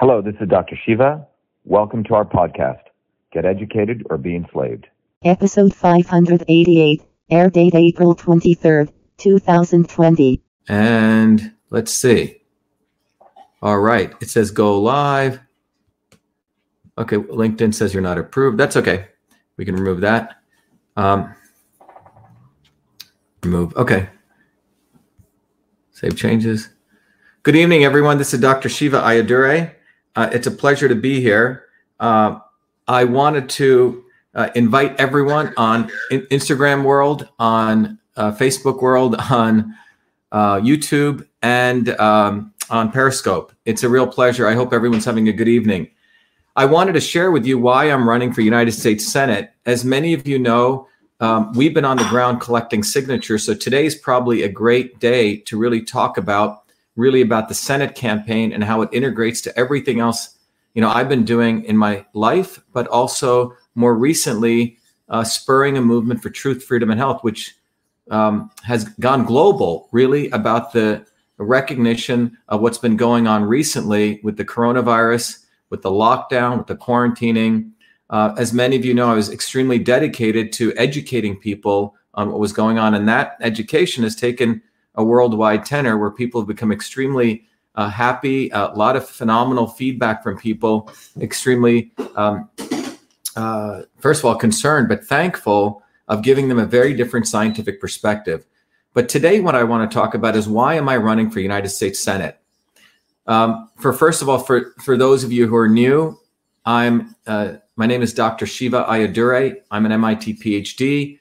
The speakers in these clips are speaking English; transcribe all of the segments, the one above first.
Hello, this is Dr. Shiva. Welcome to our podcast, Get Educated or Be Enslaved. Episode 588, air date April 23rd, 2020. And let's see. All right, it says go live. Okay, LinkedIn says you're not approved. That's okay. We can remove that. Um, remove. Okay. Save changes. Good evening, everyone. This is Dr. Shiva Ayyadurai. Uh, it's a pleasure to be here. Uh, I wanted to uh, invite everyone on in- Instagram world, on uh, Facebook world, on uh, YouTube, and um, on Periscope. It's a real pleasure. I hope everyone's having a good evening. I wanted to share with you why I'm running for United States Senate. As many of you know, um, we've been on the ground collecting signatures. So today is probably a great day to really talk about really about the Senate campaign and how it integrates to everything else you know I've been doing in my life, but also more recently uh, spurring a movement for truth, freedom, and health, which um, has gone global, really about the recognition of what's been going on recently with the coronavirus, with the lockdown, with the quarantining. Uh, as many of you know, I was extremely dedicated to educating people on what was going on, and that education has taken a worldwide tenor where people have become extremely uh, happy, a lot of phenomenal feedback from people, extremely, um, uh, first of all, concerned, but thankful of giving them a very different scientific perspective. But today, what I want to talk about is why am I running for United States Senate? Um, for first of all, for for those of you who are new, I'm uh, my name is Dr. Shiva Ayyadurai. I'm an MIT PhD.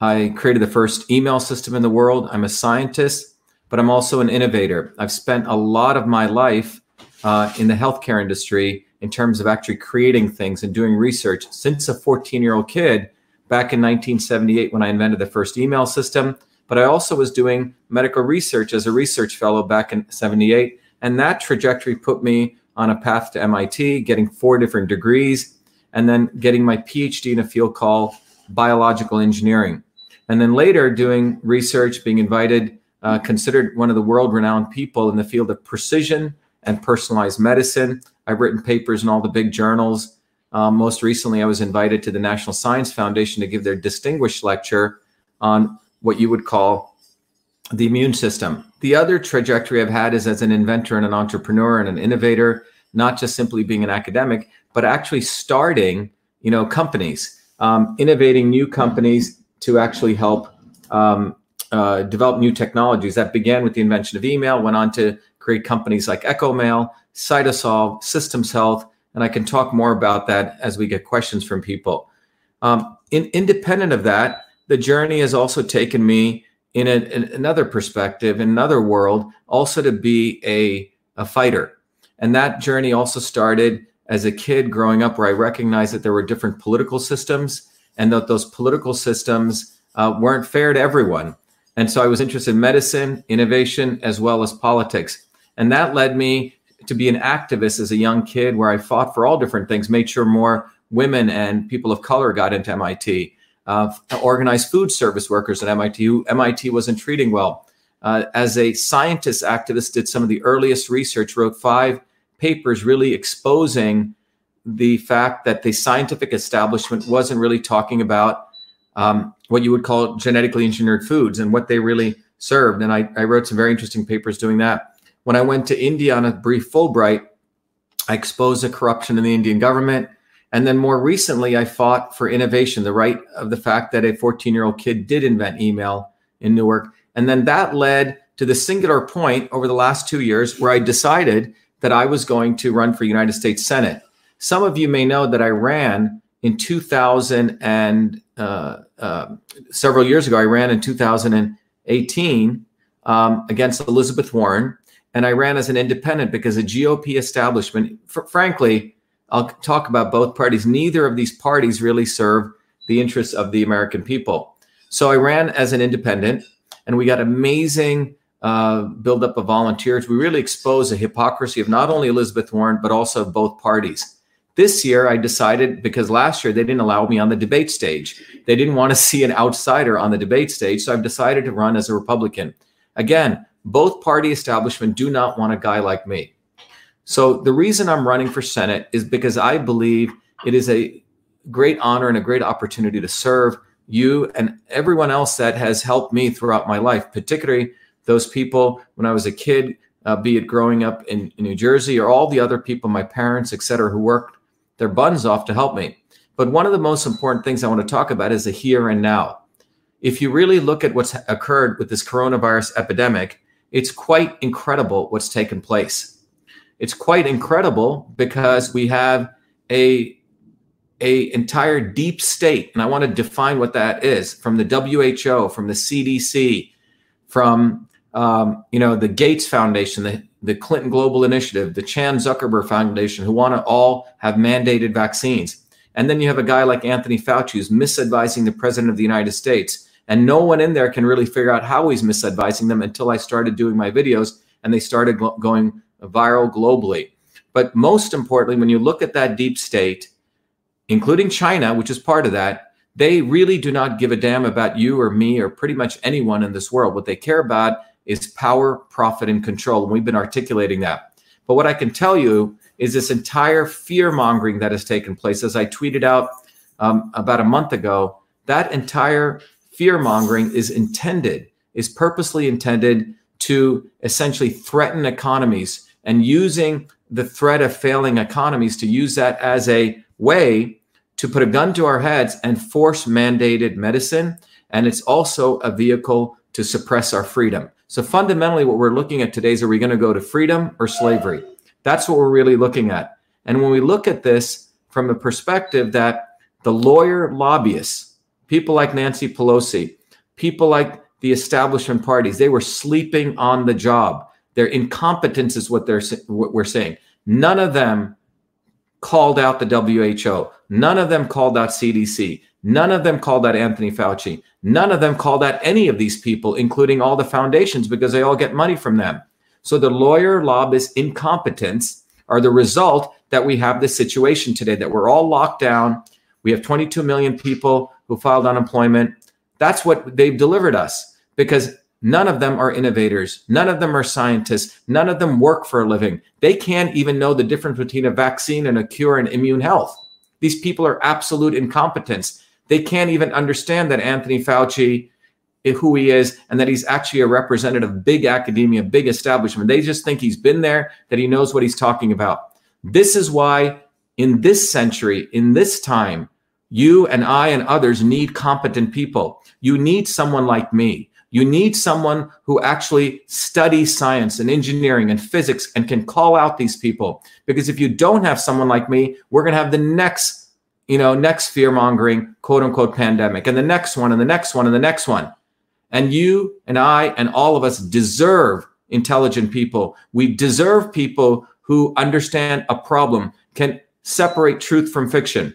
I created the first email system in the world. I'm a scientist, but I'm also an innovator. I've spent a lot of my life uh, in the healthcare industry in terms of actually creating things and doing research since a 14 year old kid back in 1978 when I invented the first email system. But I also was doing medical research as a research fellow back in 78. And that trajectory put me on a path to MIT, getting four different degrees, and then getting my PhD in a field called biological engineering. And then later doing research, being invited, uh, considered one of the world renowned people in the field of precision and personalized medicine. I've written papers in all the big journals. Um, most recently, I was invited to the National Science Foundation to give their distinguished lecture on what you would call the immune system. The other trajectory I've had is as an inventor and an entrepreneur and an innovator, not just simply being an academic, but actually starting, you know, companies, um, innovating new companies to actually help um, uh, develop new technologies. That began with the invention of email, went on to create companies like EchoMail, Cytosolve, Systems Health, and I can talk more about that as we get questions from people. Um, in, independent of that, the journey has also taken me in, a, in another perspective, in another world, also to be a, a fighter. And that journey also started as a kid growing up, where I recognized that there were different political systems and that those political systems uh, weren't fair to everyone. And so I was interested in medicine, innovation, as well as politics. And that led me to be an activist as a young kid, where I fought for all different things, made sure more women and people of color got into MIT, uh, organized food service workers at MIT who MIT wasn't treating well. Uh, as a scientist activist, did some of the earliest research, wrote five papers really exposing the fact that the scientific establishment wasn't really talking about um, what you would call genetically engineered foods and what they really served. And I, I wrote some very interesting papers doing that. When I went to India on a brief Fulbright, I exposed the corruption in the Indian government. And then more recently, I fought for innovation, the right of the fact that a 14 year old kid did invent email in Newark. And then that led to the singular point over the last two years where I decided that I was going to run for United States Senate. Some of you may know that I ran in 2000 and uh, uh, several years ago. I ran in 2018 um, against Elizabeth Warren, and I ran as an independent because the GOP establishment, fr- frankly, I'll talk about both parties. Neither of these parties really serve the interests of the American people. So I ran as an independent, and we got amazing uh, buildup of volunteers. We really exposed the hypocrisy of not only Elizabeth Warren but also both parties. This year, I decided because last year they didn't allow me on the debate stage. They didn't want to see an outsider on the debate stage. So I've decided to run as a Republican. Again, both party establishment do not want a guy like me. So the reason I'm running for Senate is because I believe it is a great honor and a great opportunity to serve you and everyone else that has helped me throughout my life, particularly those people when I was a kid, uh, be it growing up in, in New Jersey or all the other people, my parents, et cetera, who worked their buns off to help me. But one of the most important things I want to talk about is the here and now. If you really look at what's occurred with this coronavirus epidemic, it's quite incredible what's taken place. It's quite incredible because we have a a entire deep state and i want to define what that is from the who from the cdc from um, you know the gates foundation the, the clinton global initiative the chan zuckerberg foundation who want to all have mandated vaccines. And then you have a guy like anthony fauci who's misadvising the president of the united states. And no one in there can really figure out how he's misadvising them until i started doing my videos and they started going viral globally. But most importantly when you look at that deep state including China, which is part of that, they really do not give a damn about you or me or pretty much anyone in this world. What they care about is power, profit, and control. And we've been articulating that. But what I can tell you is this entire fear mongering that has taken place, as I tweeted out um, about a month ago, that entire fear mongering is intended, is purposely intended to essentially threaten economies and using the threat of failing economies to use that as a way to put a gun to our heads and force mandated medicine. And it's also a vehicle to suppress our freedom. So fundamentally, what we're looking at today is are we going to go to freedom or slavery? That's what we're really looking at. And when we look at this from a perspective that the lawyer lobbyists, people like Nancy Pelosi, people like the establishment parties, they were sleeping on the job. Their incompetence is what they're what we're saying. None of them called out the WHO. None of them called out CDC. None of them called out Anthony Fauci. None of them called out any of these people, including all the foundations, because they all get money from them. So the lawyer lobbyist incompetence are the result that we have this situation today that we're all locked down. We have 22 million people who filed unemployment. That's what they've delivered us because None of them are innovators. None of them are scientists. None of them work for a living. They can't even know the difference between a vaccine and a cure and immune health. These people are absolute incompetence. They can't even understand that Anthony Fauci, eh, who he is, and that he's actually a representative of big academia, big establishment. They just think he's been there, that he knows what he's talking about. This is why, in this century, in this time, you and I and others need competent people. You need someone like me you need someone who actually studies science and engineering and physics and can call out these people. Because if you don't have someone like me, we're going to have the next, you know, next fear mongering quote unquote pandemic and the next one and the next one and the next one. And you and I and all of us deserve intelligent people. We deserve people who understand a problem, can separate truth from fiction.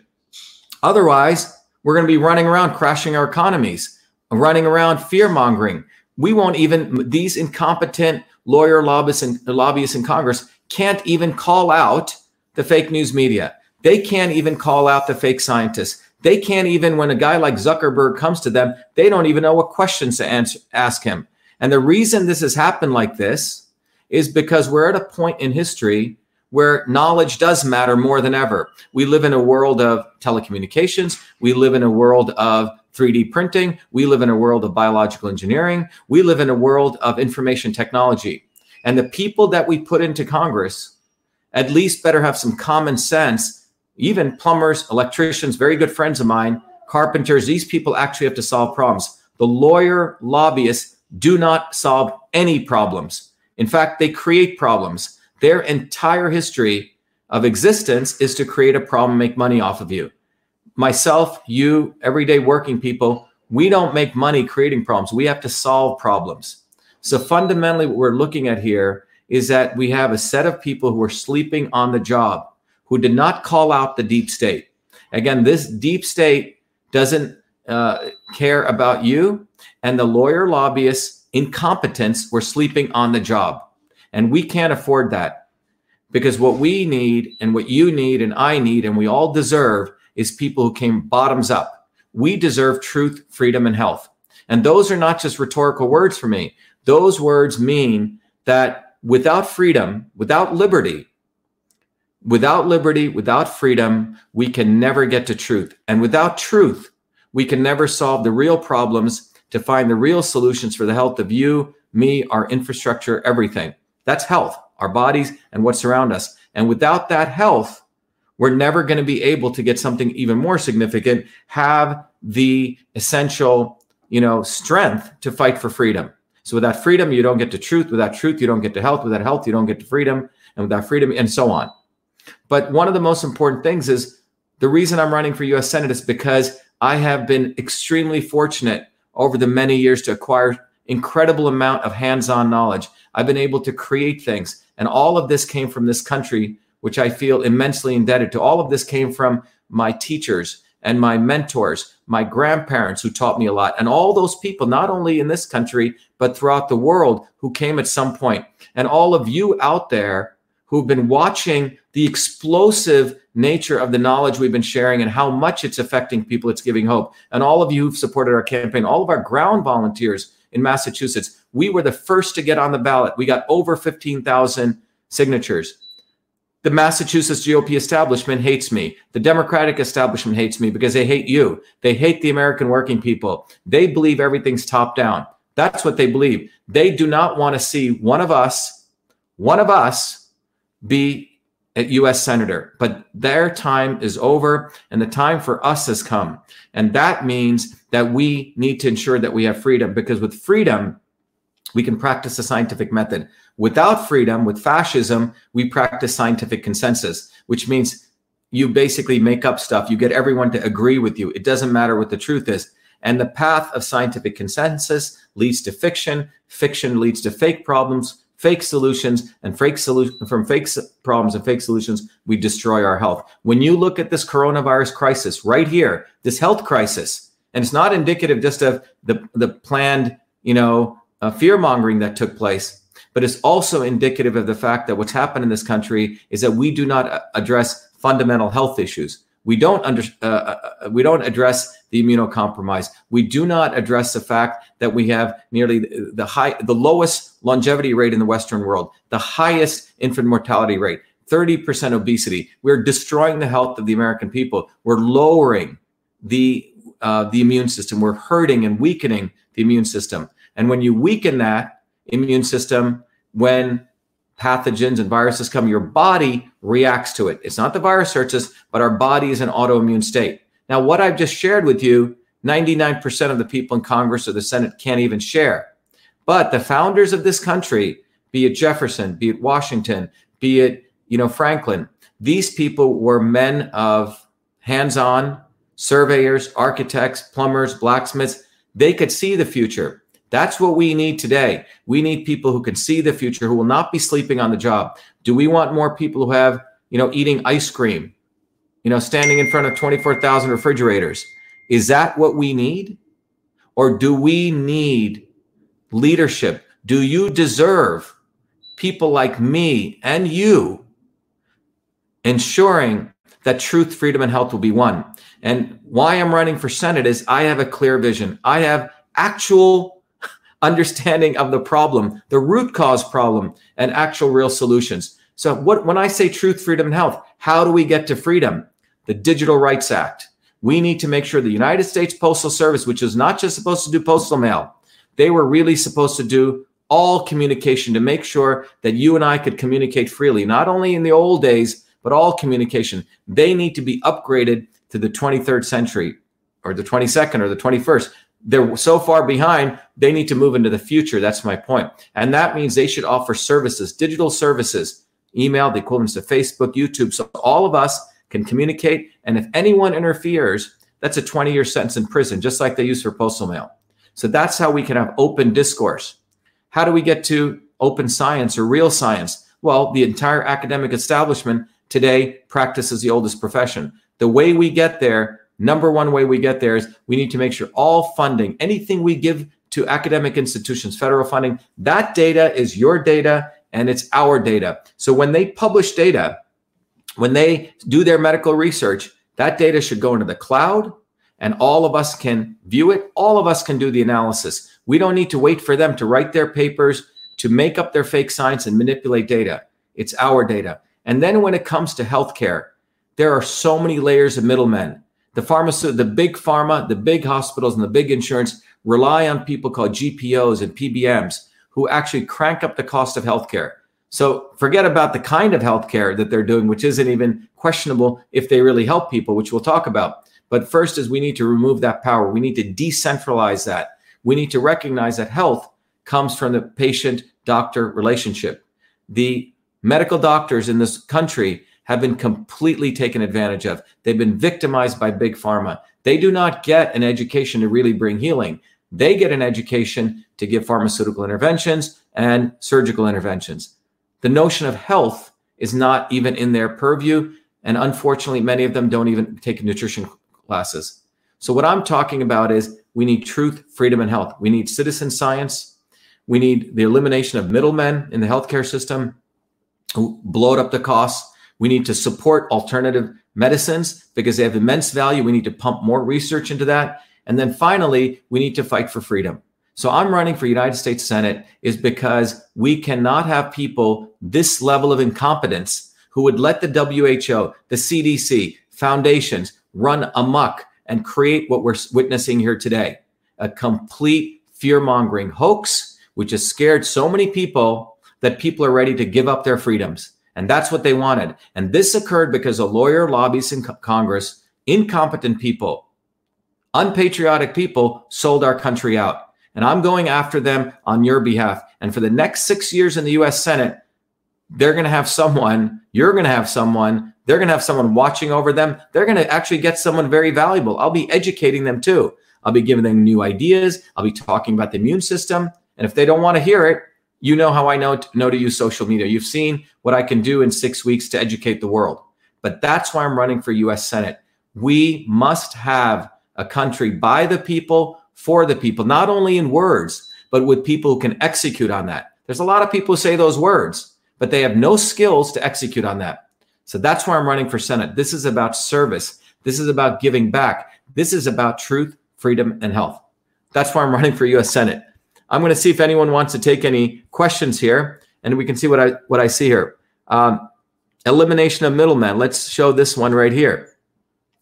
Otherwise, we're going to be running around crashing our economies running around fear mongering. We won't even, these incompetent lawyer lobbyists and lobbyists in Congress can't even call out the fake news media. They can't even call out the fake scientists. They can't even, when a guy like Zuckerberg comes to them, they don't even know what questions to answer, ask him. And the reason this has happened like this is because we're at a point in history where knowledge does matter more than ever. We live in a world of telecommunications. We live in a world of 3D printing. We live in a world of biological engineering. We live in a world of information technology. And the people that we put into Congress at least better have some common sense. Even plumbers, electricians, very good friends of mine, carpenters, these people actually have to solve problems. The lawyer lobbyists do not solve any problems. In fact, they create problems. Their entire history of existence is to create a problem, make money off of you myself, you, everyday working people, we don't make money creating problems. We have to solve problems. So fundamentally, what we're looking at here is that we have a set of people who are sleeping on the job, who did not call out the deep state. Again, this deep state doesn't uh, care about you, and the lawyer lobbyists' incompetence were sleeping on the job. And we can't afford that because what we need and what you need and I need and we all deserve is people who came bottoms up. We deserve truth, freedom, and health. And those are not just rhetorical words for me. Those words mean that without freedom, without liberty, Without liberty, without freedom, we can never get to truth. And without truth, we can never solve the real problems to find the real solutions for the health of you, me, our infrastructure, everything. That's health, our bodies, and what's around us. And without that health, we're never going to be able to get something even more significant, have the essential, you know, strength to fight for freedom. So without freedom, you don't get to truth. Without truth, you don't get to health. Without health, you don't get to freedom. And without freedom, and so on. But one of the most important things is the reason I'm running for US Senate is because I have been extremely fortunate over the many years to acquire incredible amount of hands-on knowledge. I've been able to create things and all of this came from this country which I feel immensely indebted to. All of this came from my teachers and my mentors, my grandparents who taught me a lot, and all those people, not only in this country, but throughout the world, who came at some point. And all of you out there who've been watching the explosive nature of the knowledge we've been sharing and how much it's affecting people, it's giving hope. And all of you who've supported our campaign, all of our ground volunteers in Massachusetts, we were the first to get on the ballot. We got over 15,000 signatures. The Massachusetts GOP establishment hates me. The Democratic establishment hates me because they hate you. They hate the American working people. They believe everything's top down. That's what they believe. They do not want to see one of us, one of us be a US senator, but their time is over and the time for us has come. And that means that we need to ensure that we have freedom because with freedom, we can practice the scientific method. Without freedom, with fascism, we practice scientific consensus, which means you basically make up stuff. You get everyone to agree with you. It doesn't matter what the truth is. And the path of scientific consensus leads to fiction. Fiction leads to fake problems, fake solutions, and fake solution from fake problems and fake solutions, we destroy our health. When you look at this coronavirus crisis right here, this health crisis, and it's not indicative just of the the planned, you know, uh, fear mongering that took place, but it's also indicative of the fact that what's happened in this country is that we do not address fundamental health issues. We don't under, uh, uh, uh, we don't address the immunocompromised. We do not address the fact that we have nearly the high, the lowest longevity rate in the Western world, the highest infant mortality rate, 30% obesity. We're destroying the health of the American people. We're lowering the uh, the immune system. We're hurting and weakening the immune system. And when you weaken that immune system, when pathogens and viruses come, your body reacts to it. It's not the virus us, but our body is an autoimmune state. Now, what I've just shared with you, 99% of the people in Congress or the Senate can't even share. But the founders of this country, be it Jefferson, be it Washington, be it, you know, Franklin, these people were men of hands-on surveyors, architects, plumbers, blacksmiths. They could see the future. That's what we need today. We need people who can see the future, who will not be sleeping on the job. Do we want more people who have, you know, eating ice cream, you know, standing in front of 24,000 refrigerators? Is that what we need? Or do we need leadership? Do you deserve people like me and you ensuring that truth, freedom, and health will be won? And why I'm running for Senate is I have a clear vision. I have actual understanding of the problem, the root cause problem, and actual real solutions. So, what when I say truth, freedom, and health, how do we get to freedom? The Digital Rights Act. We need to make sure the United States Postal Service, which is not just supposed to do postal mail, they were really supposed to do all communication to make sure that you and I could communicate freely, not only in the old days, but all communication. They need to be upgraded to the 23rd century or the 22nd or the 21st they're so far behind they need to move into the future. That's my point. And that means they should offer services digital services email the equivalents to facebook youtube so all of us can communicate. And if anyone interferes that's a 20 year sentence in prison just like they use for postal mail. So that's how we can have open discourse. How do we get to open science or real science? Well the entire academic establishment today practices the oldest profession. The way we get there Number one way we get there is we need to make sure all funding, anything we give to academic institutions, federal funding, that data is your data and it's our data. So when they publish data, when they do their medical research, that data should go into the cloud and all of us can view it. All of us can do the analysis. We don't need to wait for them to write their papers, to make up their fake science and manipulate data. It's our data. And then when it comes to healthcare, there are so many layers of middlemen. The pharmaceutical, the big pharma, the big hospitals, and the big insurance rely on people called GPOs and PBMs who actually crank up the cost of healthcare. So forget about the kind of healthcare that they're doing, which isn't even questionable if they really help people, which we'll talk about. But first is we need to remove that power. We need to decentralize that. We need to recognize that health comes from the patient doctor relationship. The medical doctors in this country have been completely taken advantage of. They've been victimized by big pharma. They do not get an education to really bring healing. They get an education to give pharmaceutical interventions and surgical interventions. The notion of health is not even in their purview. And unfortunately, many of them don't even take nutrition classes. So, what I'm talking about is we need truth, freedom, and health. We need citizen science. We need the elimination of middlemen in the healthcare system who bloat up the costs. We need to support alternative medicines because they have immense value. We need to pump more research into that. And then finally, we need to fight for freedom. So I'm running for United States Senate is because we cannot have people this level of incompetence who would let the WHO, the CDC, foundations run amok and create what we're witnessing here today a complete fear mongering hoax, which has scared so many people that people are ready to give up their freedoms. And that's what they wanted. And this occurred because a lawyer, lobbyists in Congress, incompetent people, unpatriotic people sold our country out. And I'm going after them on your behalf. And for the next six years in the US Senate, they're going to have someone, you're going to have someone, they're going to have someone watching over them. They're going to actually get someone very valuable. I'll be educating them too. I'll be giving them new ideas. I'll be talking about the immune system. And if they don't want to hear it, you know how I know to, know to use social media. You've seen what I can do in six weeks to educate the world. But that's why I'm running for US Senate. We must have a country by the people, for the people, not only in words, but with people who can execute on that. There's a lot of people who say those words but they have no skills to execute on that. So that's why I'm running for Senate. This is about service. This is about giving back. This is about truth, freedom, and health. That's why I'm running for US Senate. I'm going to see if anyone wants to take any questions here, and we can see what I what I see here. Um, elimination of middlemen. Let's show this one right here.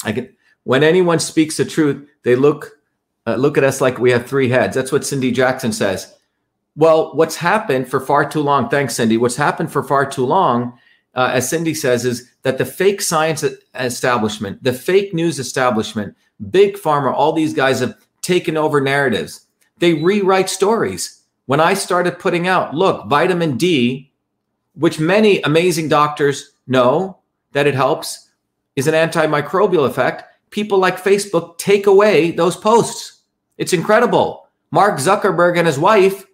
I can, when anyone speaks the truth, they look uh, look at us like we have three heads. That's what Cindy Jackson says. Well, what's happened for far too long, thanks, Cindy. What's happened for far too long, uh, as Cindy says, is that the fake science establishment, the fake news establishment, big pharma, all these guys have taken over narratives. They rewrite stories. When I started putting out, look, vitamin D, which many amazing doctors know that it helps, is an antimicrobial effect. People like Facebook take away those posts. It's incredible. Mark Zuckerberg and his wife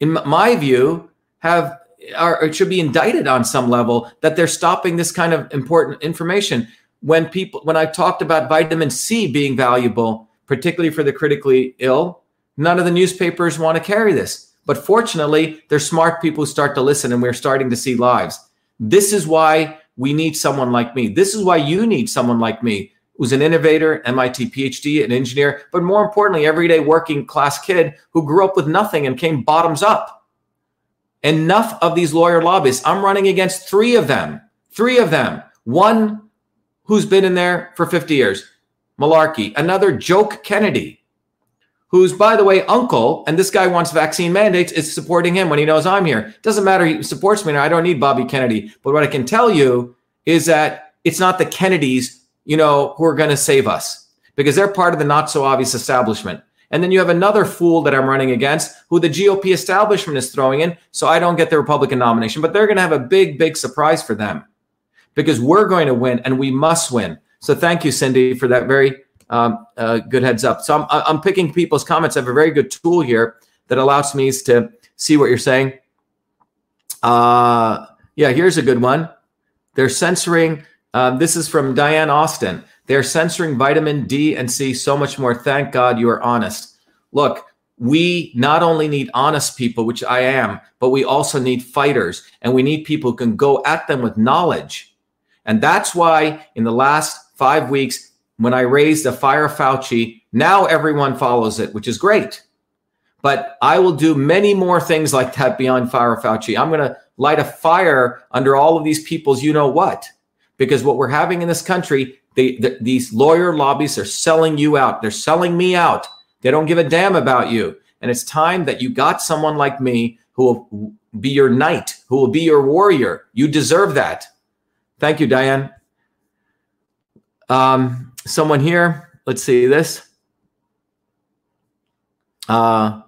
in my view, have are it should be indicted on some level that they're stopping this kind of important information. When people, when I talked about vitamin C being valuable, particularly for the critically ill, none of the newspapers want to carry this. But fortunately, there's smart people who start to listen, and we're starting to see lives. This is why we need someone like me. This is why you need someone like me who's an innovator, MIT PhD, an engineer, but more importantly, everyday working class kid who grew up with nothing and came bottoms up. Enough of these lawyer lobbyists. I'm running against three of them. Three of them. One who's been in there for 50 years, Malarkey. Another, Joke Kennedy, who's, by the way, uncle, and this guy wants vaccine mandates, is supporting him when he knows I'm here. Doesn't matter, he supports me. Or I don't need Bobby Kennedy. But what I can tell you is that it's not the Kennedys you know, who are going to save us because they're part of the not so obvious establishment. And then you have another fool that I'm running against who the GOP establishment is throwing in. So I don't get the Republican nomination, but they're going to have a big, big surprise for them because we're going to win and we must win. So thank you, Cindy, for that very um, uh, good heads up. So I'm, I'm picking people's comments. I have a very good tool here that allows me to see what you're saying. Uh, yeah, here's a good one. They're censoring um, this is from Diane Austin. They're censoring vitamin D and C so much more. Thank God you are honest. Look, we not only need honest people, which I am, but we also need fighters and we need people who can go at them with knowledge. And that's why in the last five weeks, when I raised the fire Fauci, now everyone follows it, which is great. But I will do many more things like that beyond fire Fauci. I'm going to light a fire under all of these people's you know what. Because what we're having in this country, they, the, these lawyer lobbies are selling you out. They're selling me out. They don't give a damn about you. And it's time that you got someone like me who will be your knight, who will be your warrior. You deserve that. Thank you, Diane. Um, someone here, let's see this. Uh,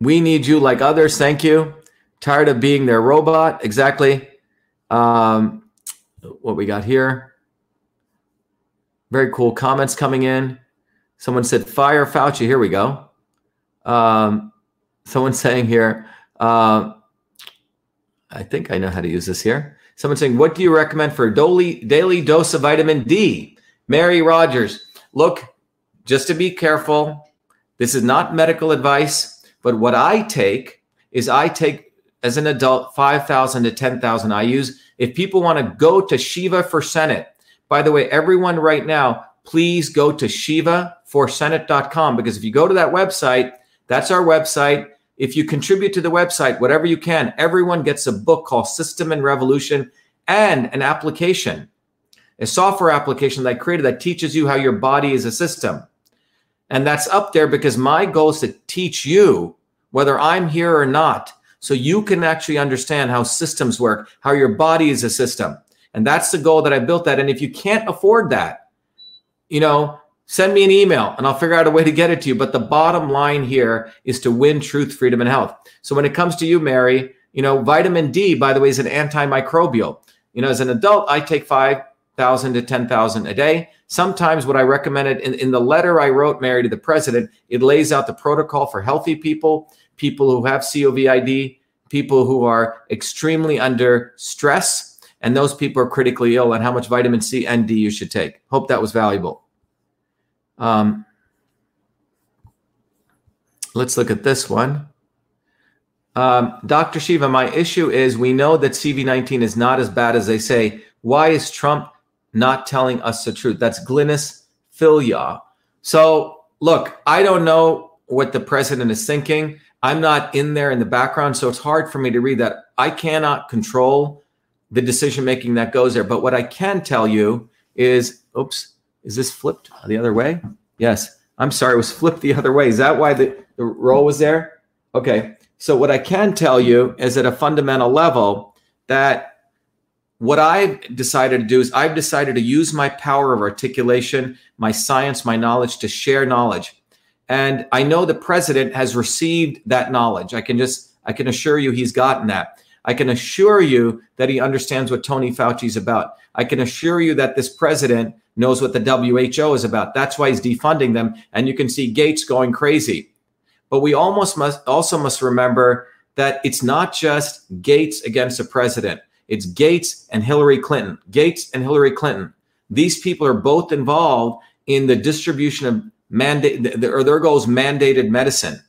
we need you like others. Thank you. Tired of being their robot. Exactly. Um, what we got here. Very cool comments coming in. Someone said, Fire Fauci. Here we go. Um, someone saying here, uh, I think I know how to use this here. Someone saying, What do you recommend for a daily, daily dose of vitamin D? Mary Rogers. Look, just to be careful, this is not medical advice, but what I take is I take as an adult 5,000 to 10,000 IUs. If people want to go to Shiva for Senate, by the way, everyone right now, please go to shivaforsenate.com because if you go to that website, that's our website. If you contribute to the website, whatever you can, everyone gets a book called System and Revolution and an application, a software application that I created that teaches you how your body is a system. And that's up there because my goal is to teach you, whether I'm here or not, so you can actually understand how systems work, how your body is a system. And that's the goal that I built that. And if you can't afford that, you know, send me an email and I'll figure out a way to get it to you. But the bottom line here is to win truth, freedom, and health. So when it comes to you, Mary, you know, vitamin D, by the way, is an antimicrobial. You know, as an adult, I take 5,000 to 10,000 a day. Sometimes what I recommended in, in the letter I wrote, Mary, to the president, it lays out the protocol for healthy people, people who have COVID, people who are extremely under stress, and those people are critically ill, and how much vitamin C and D you should take. Hope that was valuable. Um, let's look at this one. Um, Dr. Shiva, my issue is we know that CV19 is not as bad as they say. Why is Trump not telling us the truth? That's Glynis Filia. So, look, I don't know what the president is thinking. I'm not in there in the background, so it's hard for me to read that. I cannot control the decision making that goes there. But what I can tell you is, oops, is this flipped the other way? Yes. I'm sorry, it was flipped the other way. Is that why the, the roll was there? Okay. So, what I can tell you is at a fundamental level that what I've decided to do is I've decided to use my power of articulation, my science, my knowledge to share knowledge. And I know the president has received that knowledge. I can just, I can assure you he's gotten that. I can assure you that he understands what Tony Fauci is about. I can assure you that this president knows what the WHO is about. That's why he's defunding them. And you can see Gates going crazy. But we almost must also must remember that it's not just Gates against the president. It's Gates and Hillary Clinton. Gates and Hillary Clinton. These people are both involved in the distribution of mandate, or their goal is mandated medicine.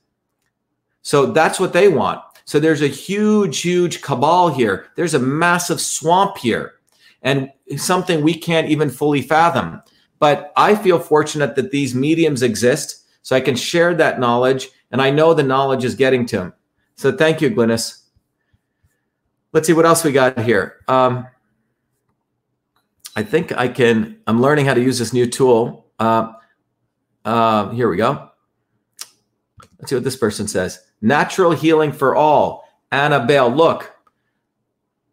So that's what they want. So there's a huge, huge cabal here. There's a massive swamp here and something we can't even fully fathom. But I feel fortunate that these mediums exist so I can share that knowledge and I know the knowledge is getting to them. So thank you, Glynis. Let's see what else we got here. Um, I think I can, I'm learning how to use this new tool. Uh, uh, here we go. Let's see what this person says. Natural healing for all. Annabelle, look,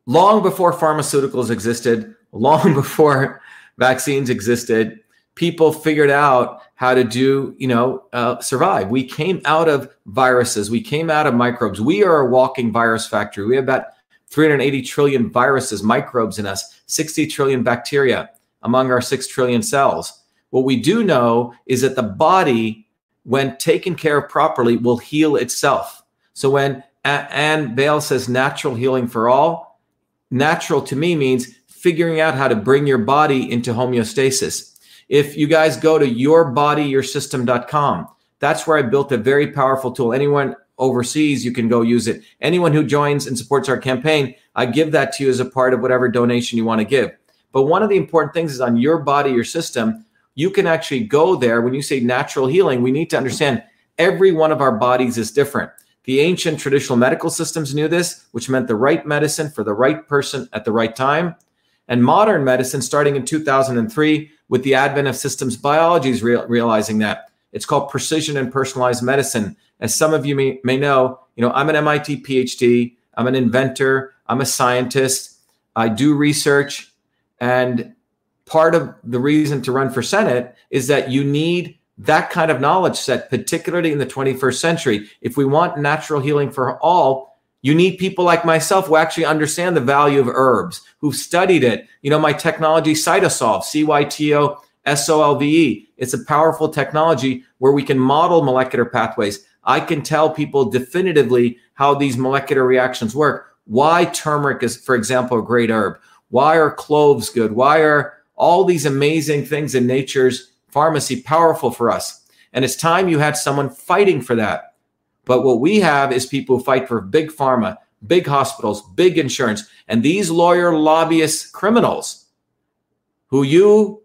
long before pharmaceuticals existed, long before vaccines existed, people figured out how to do, you know, uh, survive. We came out of viruses, we came out of microbes. We are a walking virus factory. We have about 380 trillion viruses, microbes in us, 60 trillion bacteria among our 6 trillion cells. What we do know is that the body, when taken care of properly, will heal itself. So when Annabelle says natural healing for all, natural to me means figuring out how to bring your body into homeostasis. If you guys go to yourbodyyoursystem.com, that's where I built a very powerful tool. Anyone overseas, you can go use it. Anyone who joins and supports our campaign, I give that to you as a part of whatever donation you want to give. But one of the important things is on your body, your system, you can actually go there. When you say natural healing, we need to understand every one of our bodies is different. The ancient traditional medical systems knew this, which meant the right medicine for the right person at the right time. And modern medicine, starting in 2003, with the advent of systems biology, is real, realizing that. It's called precision and personalized medicine. As some of you may, may know, you know, I'm an MIT PhD, I'm an inventor, I'm a scientist, I do research, and part of the reason to run for Senate is that you need that kind of knowledge set, particularly in the 21st century. If we want natural healing for all, you need people like myself who actually understand the value of herbs, who've studied it. You know, my technology, Cytosolve, C Y T O S O L V E. It's a powerful technology where we can model molecular pathways. I can tell people definitively how these molecular reactions work. Why turmeric is, for example, a great herb. Why are cloves good? Why are all these amazing things in nature's pharmacy powerful for us? And it's time you had someone fighting for that. But what we have is people who fight for big pharma, big hospitals, big insurance, and these lawyer lobbyist criminals who you,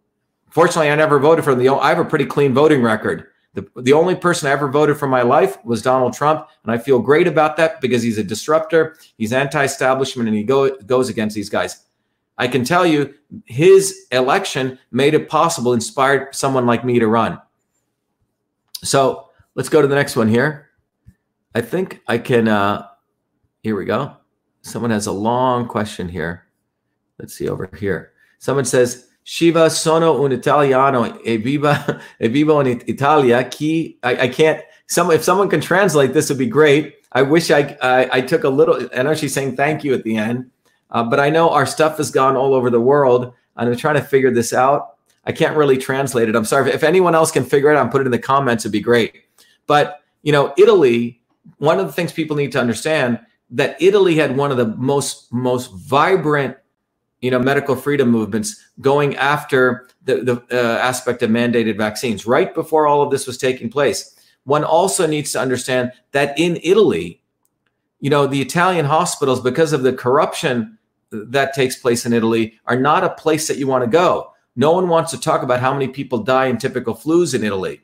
fortunately, I never voted for them. I have a pretty clean voting record. The, the only person I ever voted for my life was Donald Trump. And I feel great about that because he's a disruptor, he's anti establishment, and he go, goes against these guys. I can tell you his election made it possible, inspired someone like me to run. So let's go to the next one here. I think I can, uh, here we go. Someone has a long question here. Let's see over here. Someone says, Shiva sono un italiano e viva e vivo in Italia. Chi I, I can't. Some if someone can translate this would be great. I wish I, I, I took a little. I know she's saying thank you at the end, uh, but I know our stuff has gone all over the world, and I'm trying to figure this out. I can't really translate it. I'm sorry if anyone else can figure it out and put it in the comments. It'd be great. But you know, Italy. One of the things people need to understand that Italy had one of the most most vibrant you know medical freedom movements going after the, the uh, aspect of mandated vaccines right before all of this was taking place one also needs to understand that in italy you know the italian hospitals because of the corruption that takes place in italy are not a place that you want to go no one wants to talk about how many people die in typical flus in italy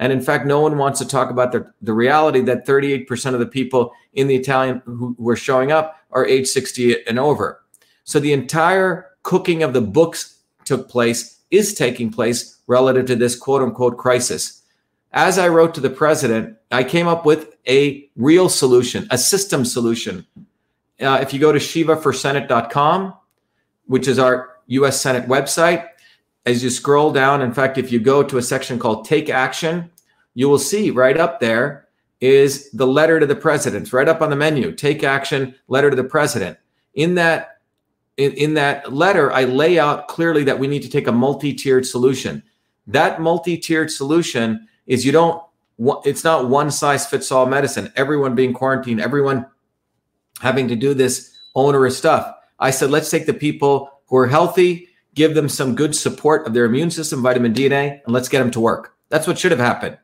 and in fact, no one wants to talk about the, the reality that 38% of the people in the Italian who were showing up are age 60 and over. So the entire cooking of the books took place, is taking place relative to this quote unquote crisis. As I wrote to the president, I came up with a real solution, a system solution. Uh, if you go to shivaforsenate.com, which is our US Senate website, as you scroll down, in fact, if you go to a section called Take Action, you will see right up there is the letter to the president, right up on the menu, Take Action, letter to the president. In that in, in that letter, I lay out clearly that we need to take a multi-tiered solution. That multi-tiered solution is you don't it's not one size fits all medicine. Everyone being quarantined, everyone having to do this onerous stuff. I said, let's take the people who are healthy, give them some good support of their immune system, vitamin D and let's get them to work. That's what should have happened.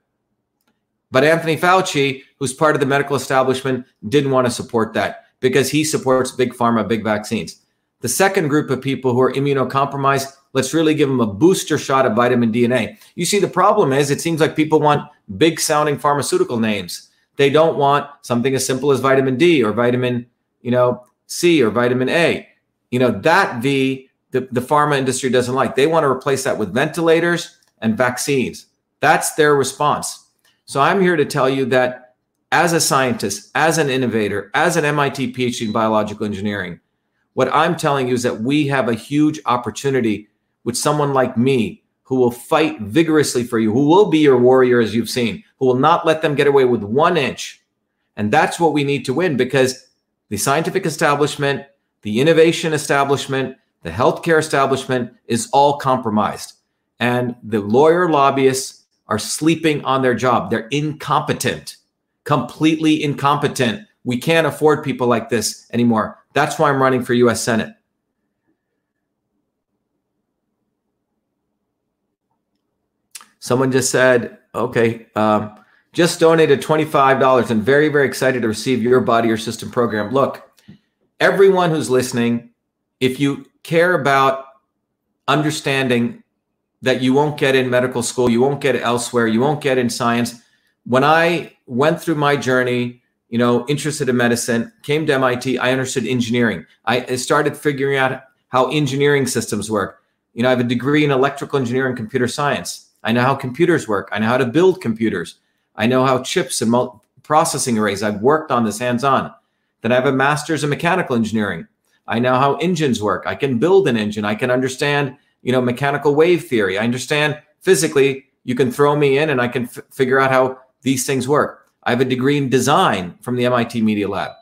But Anthony Fauci, who's part of the medical establishment, didn't want to support that because he supports big pharma, big vaccines. The second group of people who are immunocompromised, let's really give them a booster shot of vitamin D and A. You see, the problem is it seems like people want big sounding pharmaceutical names. They don't want something as simple as vitamin D or vitamin, you know, C or vitamin A. You know, that V, the, the pharma industry doesn't like. They want to replace that with ventilators and vaccines. That's their response. So I'm here to tell you that as a scientist, as an innovator, as an MIT PhD in biological engineering, what I'm telling you is that we have a huge opportunity with someone like me who will fight vigorously for you, who will be your warrior, as you've seen, who will not let them get away with one inch. And that's what we need to win because the scientific establishment, the innovation establishment, the healthcare establishment is all compromised. And the lawyer lobbyists are sleeping on their job. They're incompetent, completely incompetent. We can't afford people like this anymore. That's why I'm running for US Senate. Someone just said, okay, um, just donated $25 and very, very excited to receive your body or system program. Look, everyone who's listening, if you care about understanding that you won't get in medical school, you won't get elsewhere, you won't get in science. When I went through my journey you know, interested in medicine, came to MIT. I understood engineering. I started figuring out how engineering systems work. You know, I have a degree in electrical engineering, and computer science. I know how computers work. I know how to build computers. I know how chips and processing arrays. I've worked on this hands on. Then I have a master's in mechanical engineering. I know how engines work. I can build an engine. I can understand, you know, mechanical wave theory. I understand physically. You can throw me in and I can figure out how these things work. I have a degree in design from the MIT Media Lab.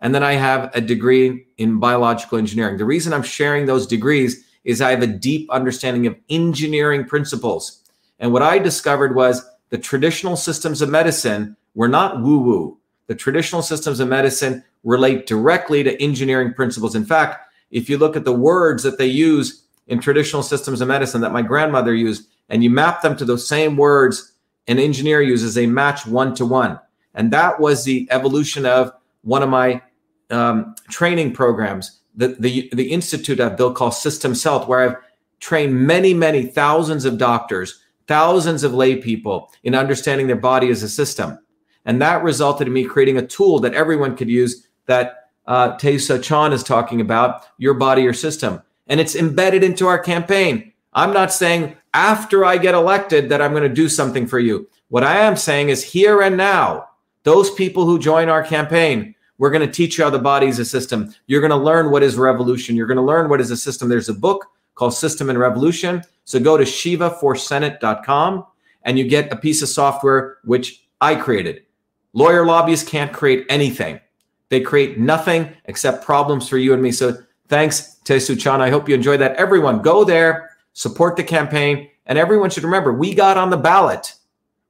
And then I have a degree in biological engineering. The reason I'm sharing those degrees is I have a deep understanding of engineering principles. And what I discovered was the traditional systems of medicine were not woo woo. The traditional systems of medicine relate directly to engineering principles. In fact, if you look at the words that they use in traditional systems of medicine that my grandmother used, and you map them to those same words an engineer uses, they match one to one. And that was the evolution of one of my um, training programs, the, the, the institute I've built called Systems Health, where I've trained many, many thousands of doctors, thousands of lay people in understanding their body as a system. And that resulted in me creating a tool that everyone could use that uh, Chan is talking about, your body, your system. And it's embedded into our campaign. I'm not saying after I get elected that I'm going to do something for you. What I am saying is here and now, those people who join our campaign, we're going to teach you how the body is a system. You're going to learn what is revolution. You're going to learn what is a system. There's a book called System and Revolution. So go to shivaforsenate.com and you get a piece of software which I created. Lawyer lobbyists can't create anything. They create nothing except problems for you and me. So thanks, Tesu Chan. I hope you enjoyed that. Everyone, go there, support the campaign, and everyone should remember we got on the ballot.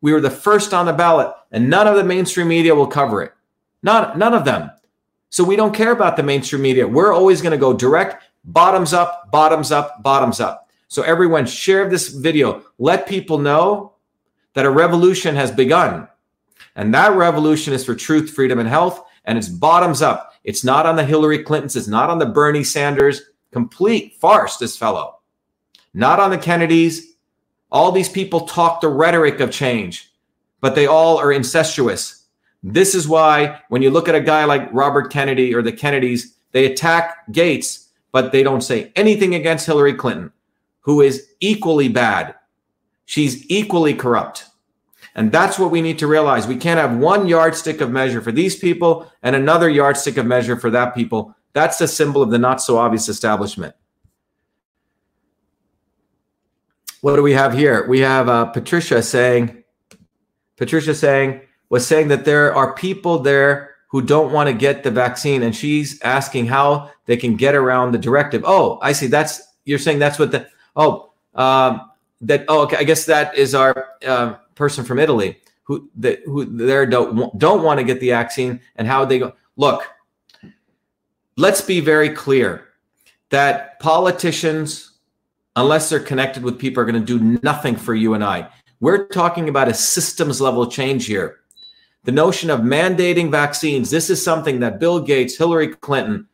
We were the first on the ballot, and none of the mainstream media will cover it. Not none of them. So we don't care about the mainstream media. We're always going to go direct, bottoms up, bottoms up, bottoms up. So everyone share this video. Let people know that a revolution has begun. And that revolution is for truth, freedom, and health. And it's bottoms up. It's not on the Hillary Clintons. It's not on the Bernie Sanders. Complete farce, this fellow. Not on the Kennedys. All these people talk the rhetoric of change, but they all are incestuous. This is why when you look at a guy like Robert Kennedy or the Kennedys, they attack Gates, but they don't say anything against Hillary Clinton, who is equally bad. She's equally corrupt. And that's what we need to realize. We can't have one yardstick of measure for these people and another yardstick of measure for that people. That's the symbol of the not so obvious establishment. What do we have here? We have uh, Patricia saying, Patricia saying, was saying that there are people there who don't want to get the vaccine, and she's asking how they can get around the directive. Oh, I see. That's you're saying that's what the oh um, that oh okay. I guess that is our uh, person from Italy who that who there don't don't want to get the vaccine and how they go. Look, let's be very clear that politicians, unless they're connected with people, are going to do nothing for you and I. We're talking about a systems level change here the notion of mandating vaccines. This is something that Bill Gates, Hillary Clinton,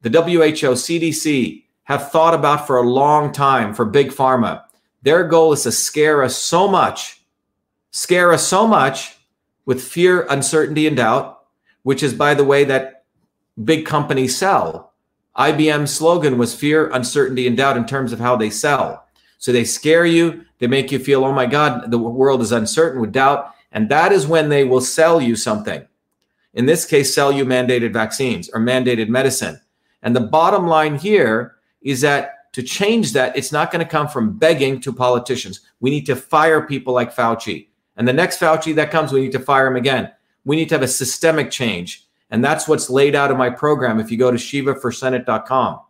the WHO, CDC have thought about for a long time for big pharma. Their goal is to scare us so much, scare us so much with fear, uncertainty, and doubt, which is, by the way, that big companies sell. IBM's slogan was fear, uncertainty, and doubt in terms of how they sell. So they scare you, they make you feel, oh my God, the world is uncertain with doubt. And that is when they will sell you something. In this case, sell you mandated vaccines or mandated medicine. And the bottom line here is that to change that, it's not going to come from begging to politicians. We need to fire people like Fauci. And the next Fauci that comes, we need to fire him again. We need to have a systemic change. And that's what's laid out in my program. If you go to shivaforsenate.com,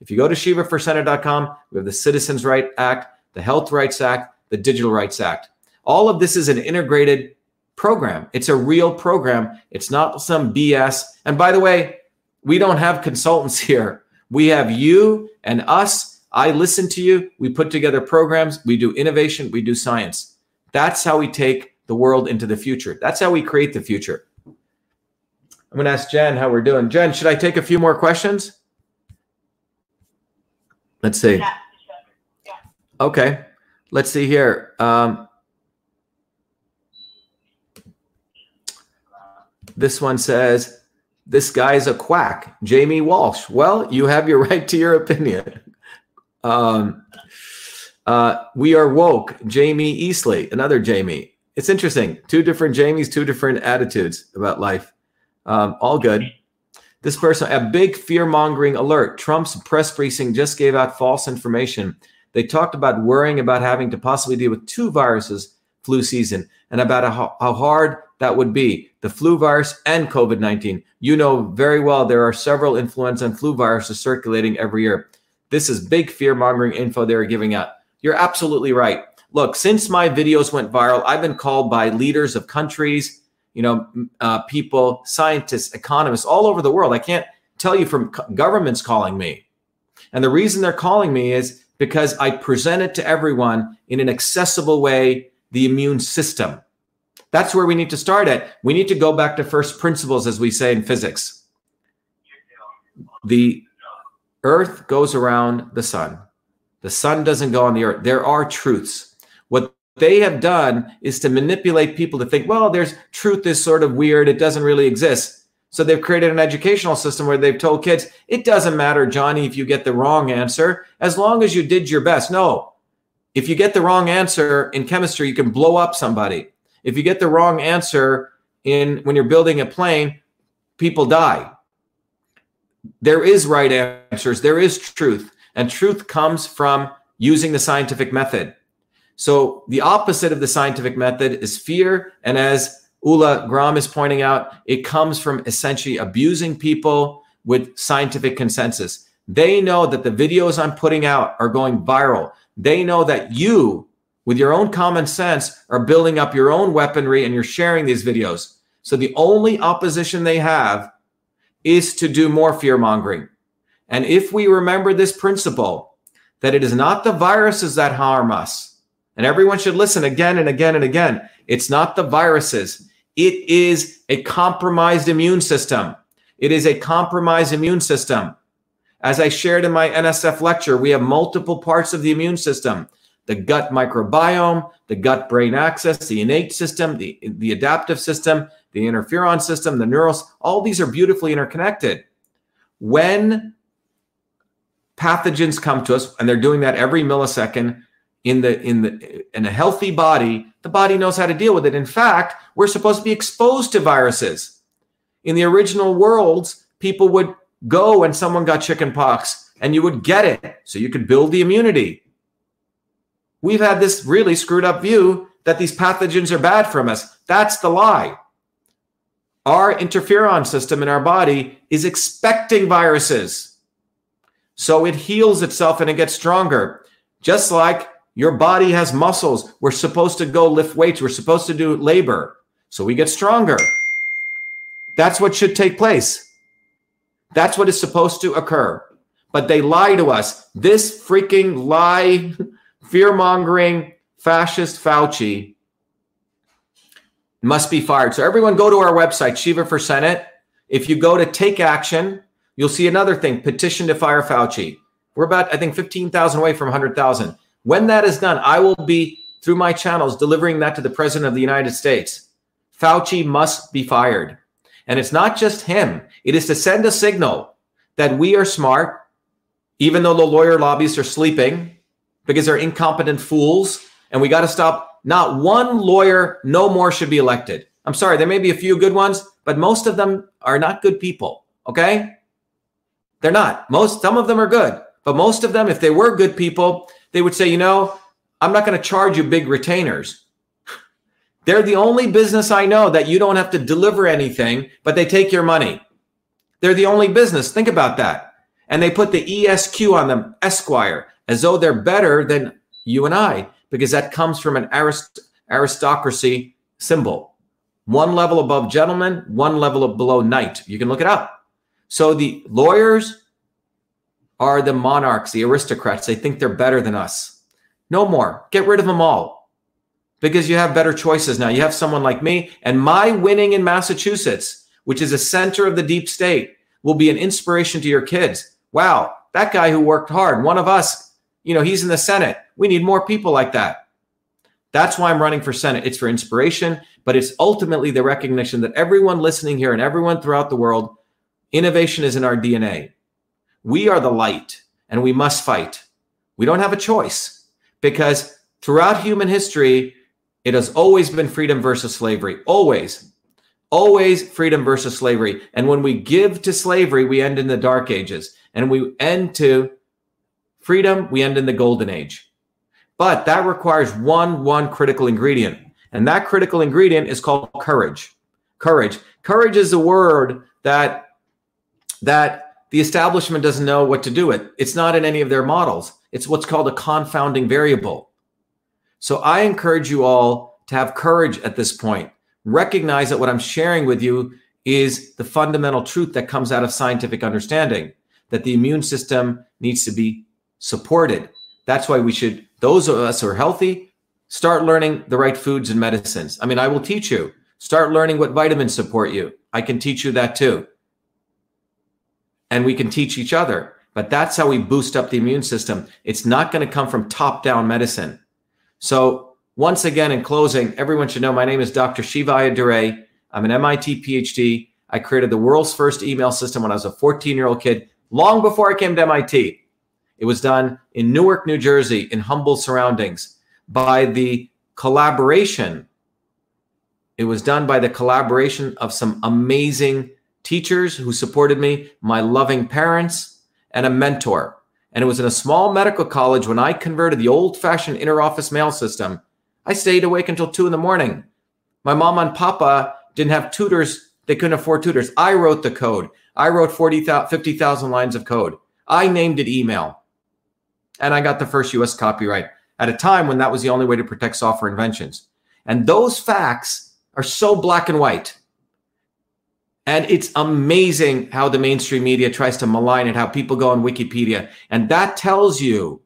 if you go to shivaforsenate.com, we have the Citizens Right Act, the Health Rights Act, the Digital Rights Act. All of this is an integrated program. It's a real program. It's not some BS. And by the way, we don't have consultants here. We have you and us. I listen to you. We put together programs. We do innovation. We do science. That's how we take the world into the future. That's how we create the future. I'm going to ask Jen how we're doing. Jen, should I take a few more questions? Let's see. Okay. Let's see here. Um, this one says, this guy's a quack, Jamie Walsh. Well, you have your right to your opinion. Um, uh, we are woke, Jamie Easley, another Jamie. It's interesting. Two different Jamies, two different attitudes about life. Um, all good. This person, a big fear mongering alert. Trump's press briefing just gave out false information. They talked about worrying about having to possibly deal with two viruses flu season and about how, how hard that would be the flu virus and COVID 19. You know very well there are several influenza and flu viruses circulating every year. This is big fear mongering info they're giving out. You're absolutely right. Look, since my videos went viral, I've been called by leaders of countries, you know, uh, people, scientists, economists all over the world. I can't tell you from governments calling me. And the reason they're calling me is because I present it to everyone in an accessible way the immune system. That's where we need to start at. We need to go back to first principles, as we say in physics. The earth goes around the sun, the sun doesn't go on the earth. There are truths. What they have done is to manipulate people to think, well, there's truth is sort of weird, it doesn't really exist. So they've created an educational system where they've told kids, it doesn't matter, Johnny, if you get the wrong answer, as long as you did your best. No, if you get the wrong answer in chemistry, you can blow up somebody. If you get the wrong answer in when you're building a plane, people die. There is right answers, there is truth, and truth comes from using the scientific method. So the opposite of the scientific method is fear, and as Ula Gram is pointing out, it comes from essentially abusing people with scientific consensus. They know that the videos I'm putting out are going viral. They know that you, with your own common sense, are building up your own weaponry and you're sharing these videos. So the only opposition they have is to do more fear mongering. And if we remember this principle, that it is not the viruses that harm us, and everyone should listen again and again and again, it's not the viruses. It is a compromised immune system. It is a compromised immune system. As I shared in my NSF lecture, we have multiple parts of the immune system the gut microbiome, the gut brain axis, the innate system, the, the adaptive system, the interferon system, the neurals. All these are beautifully interconnected. When pathogens come to us, and they're doing that every millisecond in the in the in a healthy body, the body knows how to deal with it. In fact, we're supposed to be exposed to viruses. In the original worlds, people would go when someone got chickenpox and you would get it so you could build the immunity. We've had this really screwed up view that these pathogens are bad from us. That's the lie. Our interferon system in our body is expecting viruses. So it heals itself and it gets stronger. Just like your body has muscles. We're supposed to go lift weights. We're supposed to do labor. So we get stronger. That's what should take place. That's what is supposed to occur. But they lie to us. This freaking lie, fear mongering fascist Fauci must be fired. So everyone go to our website, Shiva for Senate. If you go to take action, you'll see another thing, petition to fire Fauci. We're about, I think, 15,000 away from 100,000. When that is done, I will be through my channels delivering that to the president of the United States. Fauci must be fired. And it's not just him, it is to send a signal that we are smart, even though the lawyer lobbyists are sleeping because they're incompetent fools. And we got to stop. Not one lawyer, no more should be elected. I'm sorry, there may be a few good ones, but most of them are not good people. Okay? They're not. Most, some of them are good, but most of them, if they were good people, they would say, you know, I'm not going to charge you big retainers. They're the only business I know that you don't have to deliver anything, but they take your money. They're the only business. Think about that. And they put the ESQ on them, Esquire, as though they're better than you and I, because that comes from an arist- aristocracy symbol. One level above gentleman, one level below knight. You can look it up. So the lawyers are the monarchs, the aristocrats. They think they're better than us. No more. Get rid of them all because you have better choices now. You have someone like me, and my winning in Massachusetts, which is a center of the deep state, will be an inspiration to your kids. Wow, that guy who worked hard, one of us, you know, he's in the Senate. We need more people like that. That's why I'm running for Senate. It's for inspiration but it's ultimately the recognition that everyone listening here and everyone throughout the world, innovation is in our DNA. We are the light and we must fight. We don't have a choice because throughout human history, it has always been freedom versus slavery. Always. Always freedom versus slavery. And when we give to slavery, we end in the dark ages. And we end to freedom, we end in the golden age. But that requires one one critical ingredient. And that critical ingredient is called courage. Courage. Courage is a word that that the establishment doesn't know what to do with. It's not in any of their models. It's what's called a confounding variable. So I encourage you all to have courage at this point. Recognize that what I'm sharing with you is the fundamental truth that comes out of scientific understanding that the immune system needs to be supported. That's why we should, those of us who are healthy, start learning the right foods and medicines. I mean, I will teach you. Start learning what vitamins support you. I can teach you that too. And we can teach each other. But that's how we boost up the immune system. It's not going to come from top down medicine. So, once again, in closing, everyone should know my name is Dr. Shiva Ayyadurai. I'm an MIT PhD. I created the world's first email system when I was a 14 year old kid, long before I came to MIT. It was done in Newark, New Jersey, in humble surroundings by the collaboration. It was done by the collaboration of some amazing teachers who supported me, my loving parents, and a mentor. And it was in a small medical college when I converted the old fashioned interoffice mail system. I stayed awake until two in the morning. My mom and papa didn't have tutors. They couldn't afford tutors. I wrote the code. I wrote 40, 50,000 lines of code. I named it email. And I got the first US copyright at a time when that was the only way to protect software inventions. And those facts are so black and white. And it's amazing how the mainstream media tries to malign it, how people go on Wikipedia. And that tells you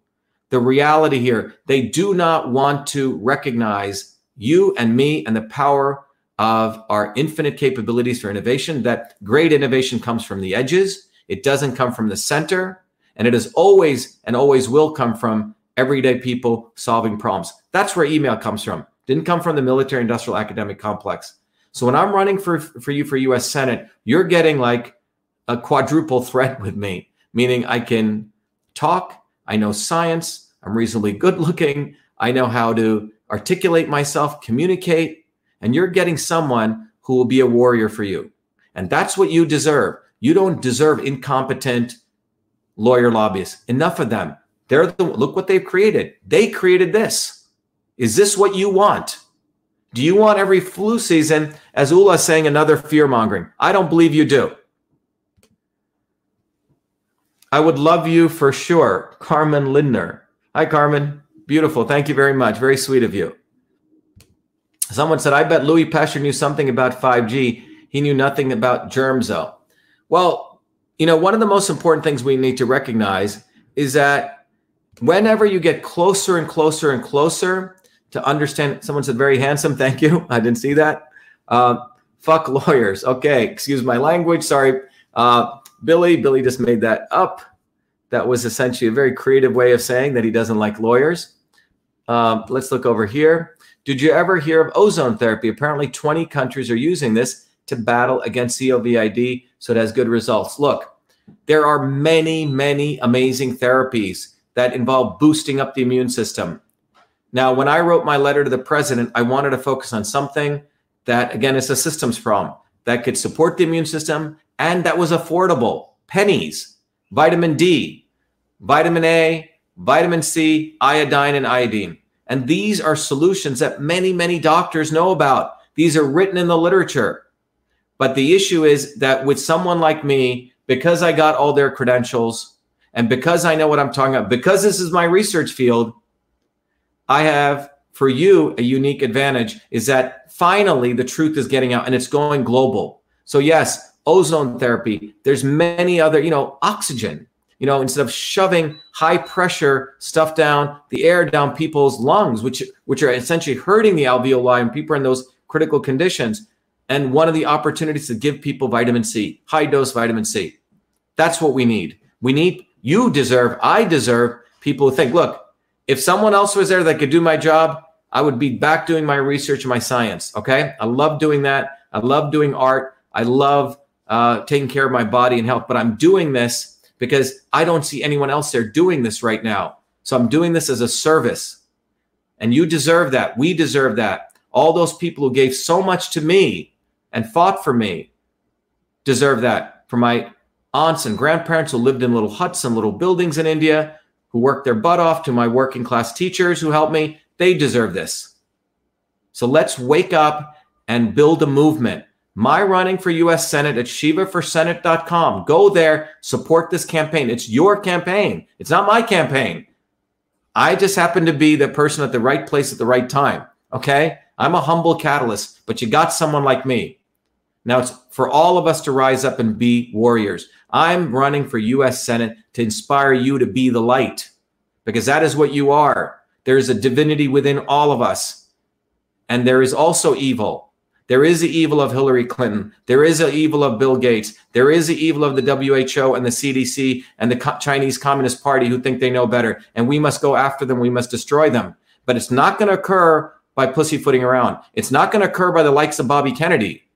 the reality here. They do not want to recognize you and me and the power of our infinite capabilities for innovation. That great innovation comes from the edges, it doesn't come from the center. And it is always and always will come from everyday people solving problems. That's where email comes from. Didn't come from the military industrial academic complex. So when I'm running for for you for US Senate, you're getting like a quadruple threat with me, meaning I can talk, I know science, I'm reasonably good looking, I know how to articulate myself, communicate, and you're getting someone who will be a warrior for you. And that's what you deserve. You don't deserve incompetent lawyer lobbyists. Enough of them. They're the look what they've created. They created this. Is this what you want? Do you want every flu season, as Ula saying, another fear mongering? I don't believe you do. I would love you for sure. Carmen Lindner. Hi, Carmen. Beautiful. Thank you very much. Very sweet of you. Someone said, I bet Louis Pasteur knew something about 5G. He knew nothing about germs, though. Well, you know, one of the most important things we need to recognize is that whenever you get closer and closer and closer to understand. Someone said, very handsome. Thank you. I didn't see that. Uh, fuck lawyers. Okay. Excuse my language. Sorry. Uh, Billy, Billy just made that up. That was essentially a very creative way of saying that he doesn't like lawyers. Um, let's look over here. Did you ever hear of ozone therapy? Apparently, 20 countries are using this to battle against COVID, so it has good results. Look, there are many, many amazing therapies that involve boosting up the immune system. Now, when I wrote my letter to the president, I wanted to focus on something that, again, is a systems problem that could support the immune system and that was affordable. Pennies, vitamin D, vitamin A, vitamin C, iodine, and iodine. And these are solutions that many, many doctors know about. These are written in the literature. But the issue is that with someone like me, because I got all their credentials and because I know what I'm talking about, because this is my research field, I have for you a unique advantage is that finally the truth is getting out and it's going global. So yes, ozone therapy, there's many other, you know, oxygen, you know, instead of shoving high pressure stuff down the air down people's lungs, which which are essentially hurting the alveoli and people are in those critical conditions. And one of the opportunities to give people vitamin C, high dose vitamin C. That's what we need. We need, you deserve, I deserve people who think, look, if someone else was there that could do my job, I would be back doing my research and my science. Okay. I love doing that. I love doing art. I love uh, taking care of my body and health, but I'm doing this because I don't see anyone else there doing this right now. So I'm doing this as a service. And you deserve that. We deserve that. All those people who gave so much to me and fought for me deserve that. For my aunts and grandparents who lived in little huts and little buildings in India, who worked their butt off, to my working class teachers who helped me, they deserve this. So let's wake up and build a movement. My running for US Senate at shivaforsenate.com. Go there, support this campaign. It's your campaign. It's not my campaign. I just happen to be the person at the right place at the right time. Okay? I'm a humble catalyst, but you got someone like me. Now it's for all of us to rise up and be warriors. I'm running for US Senate to inspire you to be the light because that is what you are. There is a divinity within all of us. And there is also evil. There is the evil of Hillary Clinton. There is the evil of Bill Gates. There is the evil of the WHO and the CDC and the Chinese Communist Party who think they know better. And we must go after them. We must destroy them. But it's not going to occur by pussyfooting around. It's not going to occur by the likes of Bobby Kennedy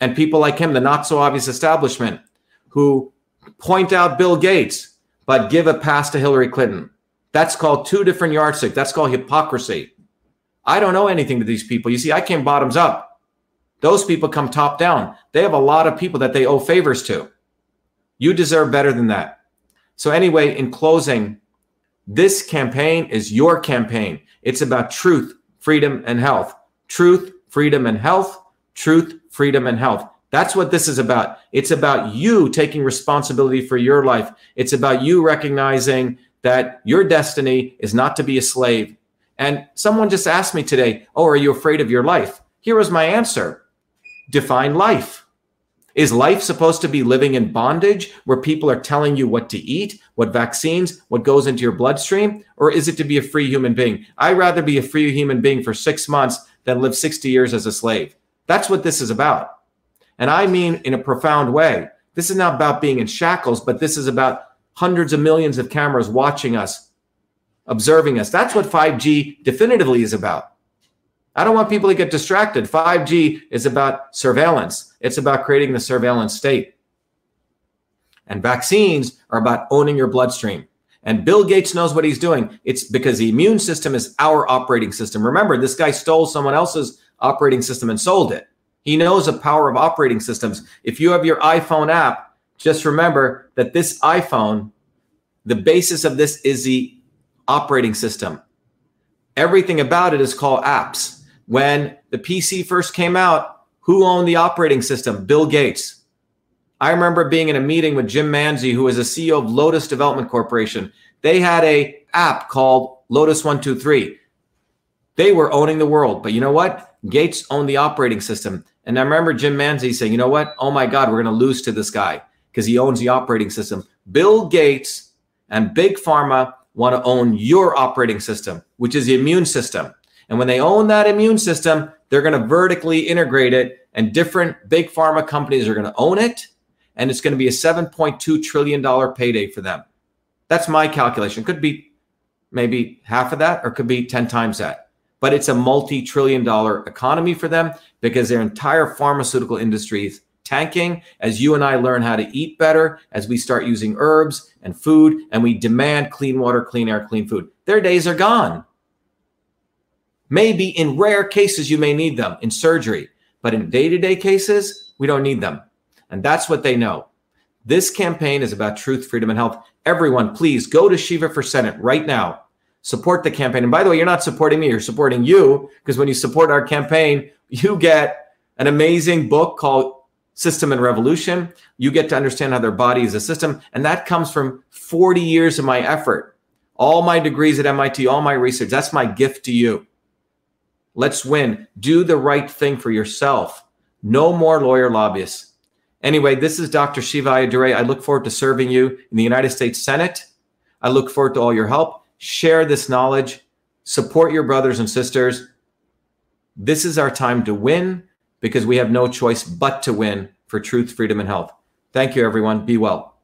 and people like him, the not so obvious establishment, who point out Bill Gates, but give a pass to Hillary Clinton. That's called two different yardsticks. That's called hypocrisy. I don't know anything to these people. You see, I came bottoms up. Those people come top down. They have a lot of people that they owe favors to. You deserve better than that. So, anyway, in closing, this campaign is your campaign. It's about truth, freedom, and health. Truth, freedom, and health. Truth, freedom, and health. That's what this is about. It's about you taking responsibility for your life. It's about you recognizing that your destiny is not to be a slave. And someone just asked me today, Oh, are you afraid of your life? Here was my answer define life. Is life supposed to be living in bondage where people are telling you what to eat, what vaccines, what goes into your bloodstream? Or is it to be a free human being? I'd rather be a free human being for six months than live 60 years as a slave. That's what this is about. And I mean in a profound way. This is not about being in shackles, but this is about hundreds of millions of cameras watching us, observing us. That's what 5G definitively is about. I don't want people to get distracted. 5G is about surveillance, it's about creating the surveillance state. And vaccines are about owning your bloodstream. And Bill Gates knows what he's doing. It's because the immune system is our operating system. Remember, this guy stole someone else's operating system and sold it. He knows the power of operating systems. If you have your iPhone app, just remember that this iPhone, the basis of this is the operating system. Everything about it is called apps. When the PC first came out, who owned the operating system? Bill Gates. I remember being in a meeting with Jim Manzi, who is a CEO of Lotus Development Corporation. They had a app called Lotus 123. They were owning the world. But you know what? Gates owned the operating system. And I remember Jim Manzi saying, you know what? Oh my God, we're going to lose to this guy because he owns the operating system. Bill Gates and Big Pharma want to own your operating system, which is the immune system. And when they own that immune system, they're going to vertically integrate it, and different big pharma companies are going to own it. And it's going to be a $7.2 trillion payday for them. That's my calculation. Could be maybe half of that or could be 10 times that but it's a multi trillion dollar economy for them because their entire pharmaceutical industry is tanking as you and I learn how to eat better, as we start using herbs and food, and we demand clean water, clean air, clean food. Their days are gone. Maybe in rare cases, you may need them in surgery, but in day to day cases, we don't need them. And that's what they know. This campaign is about truth, freedom, and health. Everyone, please go to Shiva for Senate right now support the campaign. And by the way, you're not supporting me, you're supporting you because when you support our campaign, you get an amazing book called System and Revolution. You get to understand how their body is a system. And that comes from 40 years of my effort, all my degrees at MIT, all my research. That's my gift to you. Let's win. Do the right thing for yourself. No more lawyer lobbyists. Anyway, this is Dr. Shiva Ayyadurai. I look forward to serving you in the United States Senate. I look forward to all your help share this knowledge, support your brothers and sisters. This is our time to win because we have no choice but to win for truth, freedom, and health. Thank you, everyone. Be well.